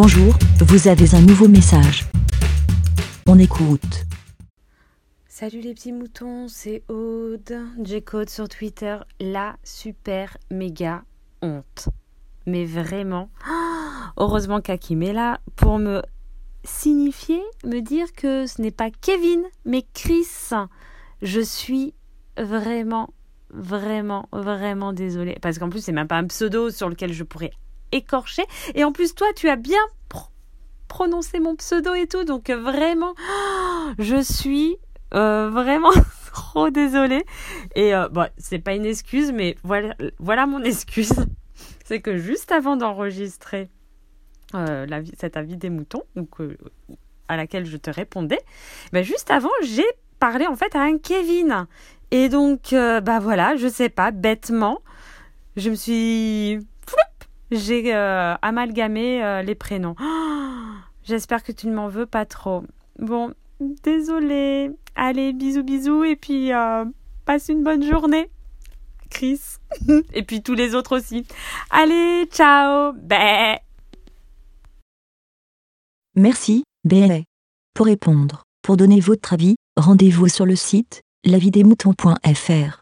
Bonjour, vous avez un nouveau message. On écoute. Salut les petits moutons, c'est Aude. J-Code sur Twitter, la super méga honte. Mais vraiment, heureusement qu'Akim est là pour me signifier, me dire que ce n'est pas Kevin, mais Chris. Je suis vraiment, vraiment, vraiment désolée. Parce qu'en plus, c'est même pas un pseudo sur lequel je pourrais écorcher. Et en plus, toi, tu as bien prononcé mon pseudo et tout. Donc vraiment, je suis euh, vraiment trop désolée. Et euh, c'est pas une excuse, mais voilà, voilà mon excuse. c'est que juste avant d'enregistrer euh, cet avis des moutons, donc, à laquelle je te répondais, ben juste avant, j'ai parlé en fait à un Kevin. Et donc, bah voilà, je sais pas, bêtement, je me suis j'ai euh, amalgamé euh, les prénoms. J'espère que tu ne m'en veux pas trop. Bon, désolé. Allez, bisous bisous et puis euh, passe une bonne journée. Chris. et puis tous les autres aussi. Allez, ciao. Merci, Bé. Pour répondre, pour donner votre avis, rendez-vous sur le site lavidemouton.fr.